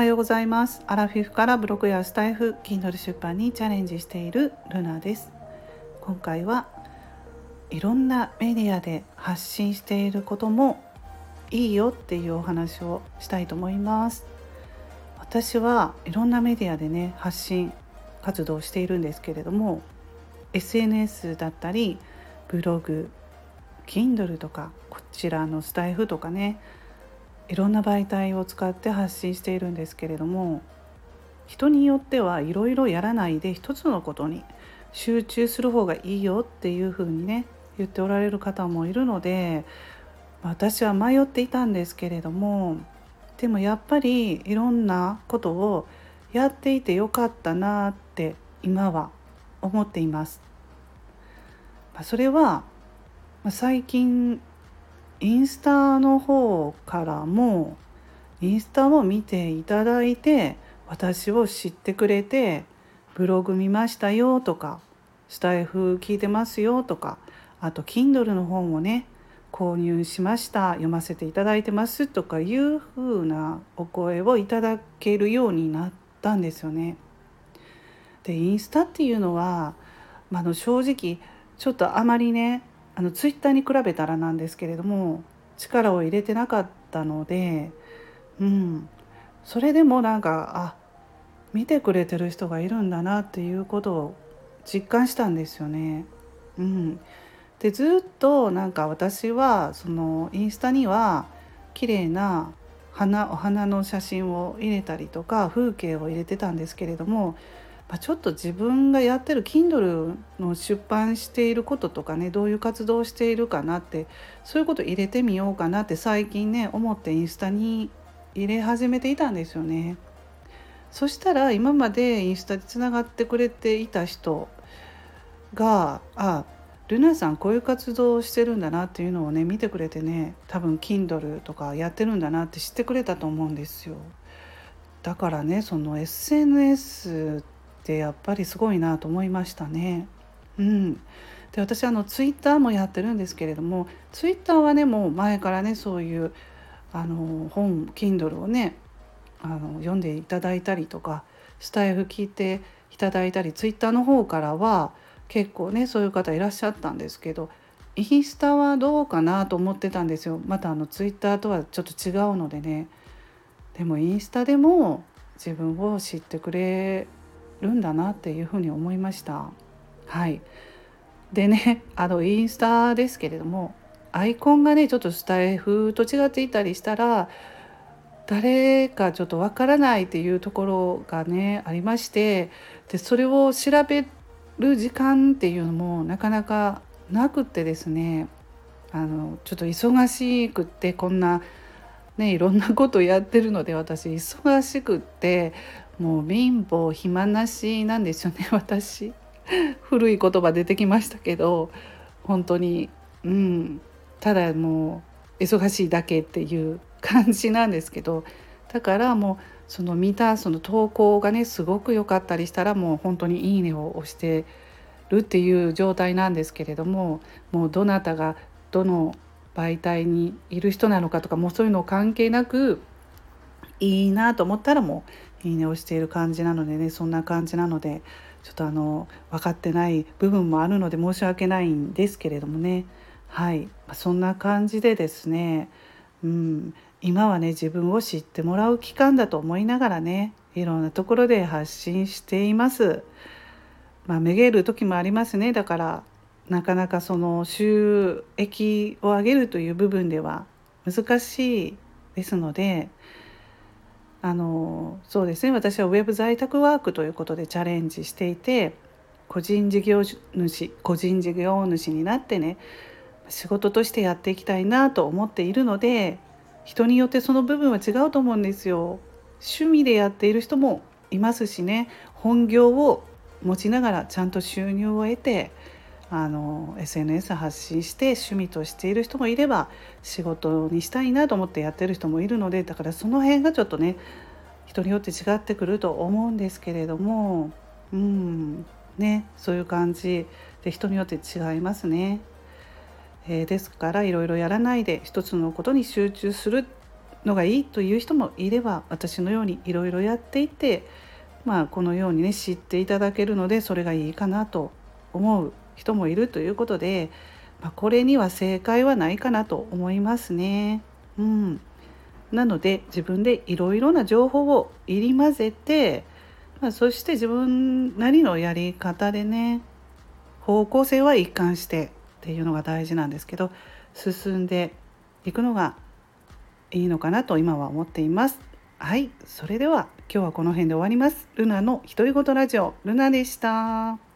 はようございます。アラフィフからブログやスタイフ Kindle 出版にチャレンジしているルナです。今回はいろんなメディアで発信していることもいいよっていうお話をしたいと思います。私はいろんなメディアでね発信活動しているんですけれども SNS だったりブログ Kindle とかこちらのスタイフとかねいろんな媒体を使って発信しているんですけれども人によってはいろいろやらないで一つのことに集中する方がいいよっていうふうにね言っておられる方もいるので私は迷っていたんですけれどもでもやっぱりいろんなことをやっていてよかったなって今は思っています。それは最近インスタの方からもインスタを見ていただいて私を知ってくれてブログ見ましたよとかスタイフ聞いてますよとかあと Kindle の本をね購入しました読ませていただいてますとかいう風なお声をいただけるようになったんですよね。でインスタっていうのは、まあ、の正直ちょっとあまりねあのツイッターに比べたらなんですけれども力を入れてなかったので、うん、それでもなんかあ見てくれてる人がいるんだなっていうことを実感したんですよね。うん、でずっとなんか私はそのインスタには綺麗な花お花の写真を入れたりとか風景を入れてたんですけれどもまあ、ちょっと自分がやってる Kindle の出版していることとかねどういう活動をしているかなってそういうこと入れてみようかなって最近ね思ってインスタに入れ始めていたんですよね。そしたら今までインスタでつながってくれていた人があルナさんこういう活動をしてるんだなっていうのをね見てくれてね多分 Kindle とかやってるんだなって知ってくれたと思うんですよ。だからねその SNS ってやっぱりすごいなと思いましたね。うん、で私あのツイッターもやってるんですけれどもツイッターはねもう前からねそういうあの本 Kindle をねあの読んでいただいたりとかスタイフ聞いていただいたりツイッターの方からは結構ねそういう方いらっしゃったんですけどインスタはどうかなと思ってたんですよ。またあのツイッターとはちょっと違うのでね。でもインスタでも自分を知ってくれるんだなっていうふうに思いました。はいでねあのインスタですけれどもアイコンがねちょっとスタイフと違っていたりしたら誰かちょっとわからないっていうところがねありましてでそれを調べる時間っていうのもなかなかなくってですねあのちょっと忙しくってこんなねいろんなことやってるので私忙しくってもう貧乏暇なしなんですよね 私。古い言葉出てきましたけど本当に。うん。ただもう忙しいだけっていう感じなんですけどだからもうその見たその投稿がねすごく良かったりしたらもう本当に「いいね」を押してるっていう状態なんですけれどももうどなたがどの媒体にいる人なのかとかもうそういうの関係なくいいなと思ったらもういいねをしている感じなのでねそんな感じなのでちょっとあの分かってない部分もあるので申し訳ないんですけれどもね。はい。そんな感じでですね、うん、今はね自分を知ってもらう期間だと思いながらねいろんなところで発信しています。まあ、めげる時もありますね。だからなかなかその収益を上げるという部分では難しいですのであのそうですね私はウェブ在宅ワークということでチャレンジしていて個人事業主個人事業主になってね仕事としてやっていきたいなと思っているので人によってその部分は違うと思うんですよ。趣味でやっている人もいますしね本業を持ちながらちゃんと収入を得てあの SNS 発信して趣味としている人もいれば仕事にしたいなと思ってやってる人もいるのでだからその辺がちょっとね人によって違ってくると思うんですけれどもうんねそういう感じで人によって違いますね。えー、ですからいろいろやらないで一つのことに集中するのがいいという人もいれば私のようにいろいろやっていてまあこのようにね知っていただけるのでそれがいいかなと思う人もいるということで、まあ、これには正解はないかなと思いますね。うん、なので自分でいろいろな情報を入り混ぜて、まあ、そして自分なりのやり方でね方向性は一貫してっていうのが大事なんですけど進んでいくのがいいのかなと今は思っています。はい。それでは今日はこの辺で終わります。ルナの独り言ラジオルナでした。